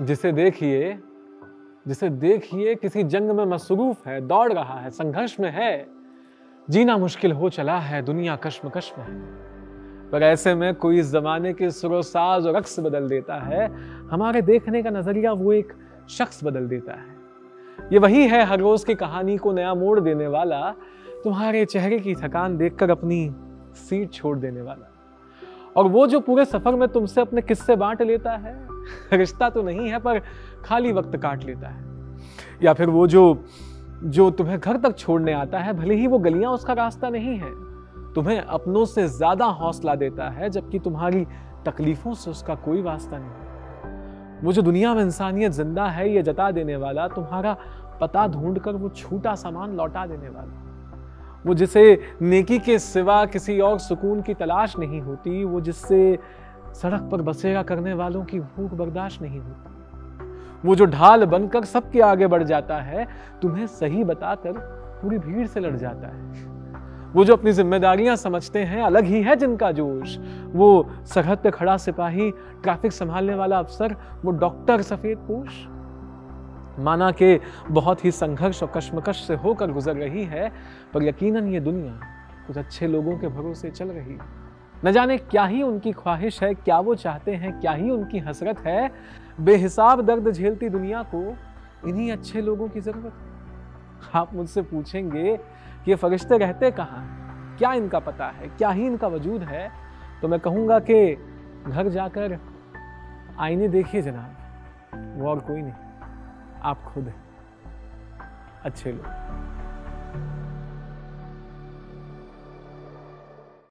जिसे देखिए जिसे देखिए किसी जंग में मसरूफ है, दौड़ रहा है, संघर्ष में है, जीना मुश्किल हो चला है, दुनिया कश्मकश में है। पर ऐसे में कोई जमाने के सुरोसाज और रक्स बदल देता है, हमारे देखने का नज़रिया वो एक शख्स बदल देता है। ये वही है हर रोज की कहानी को नया मोड़ देने वाला, तुम्हारे चेहरे की थकान देखकर अपनी सीट छोड़ देने वाला। और वो जो पूरे सफ़र में तुमसे अपने किस्से बांट लेता है, रिश्ता तो नहीं है, पर खाली वक्त काट लेता है। या फिर वो जो जो तुम्हें घर तक छोड़ने आता है, भले ही वो गलियाँ उसका रास्ता नहीं है, तुम्हें अपनों से ज़्यादा हौसला देता है, जबकि तुम्हारी तकलीफों से उसका कोई वास्ता नहीं। वो जो दुनिया में इंसानियत ज़िंदा है, ये जता देने वाला, तुम्हारा पता ढूंढकर वो छूटा सामान लौटा देने वाला। वो जिसे नेकी के सिवा किसी और सुकून की तलाश नहीं होती, वो जिससे सड़क पर बसेरा करने वालों की भूख बर्दाश्त नहीं होती। वो जो ढाल बनकर सबके आगे बढ़ जाता है, तुम्हें सही बताकर पूरी भीड़ से लड़ जाता है। वो जो अपनी जिम्मेदारियाँ समझते हैं, अलग ही है जिनका जोश। वो सरहद पे खड़ा सिपाही, ट्रैफ़िक संभालने वाला अफसर, वो डॉक्टर सफ़ेद पोश। माना के बहुत ही संघर्ष और कश्मकश से होकर गुजर रही है, पर यकीनन ये दुनिया कुछ अच्छे लोगों के भरोसे चल रही है। न जाने क्या ही उनकी ख्वाहिश है, क्या वो चाहते हैं, क्या ही उनकी हसरत है। बेहिसाब दर्द झेलती दुनिया को इन्हीं अच्छे लोगों की ज़रूरत है। आप मुझसे पूछेंगे कि ये फरिश्ते रहते कहाँ? हैं क्या इनका पता है? क्या ही इनका वजूद है? तो मैं कहूँगा कि घर जाकर आईने देखिए जनाब, वो और कोई नहीं। आप खुद हैं। अच्छे लोग।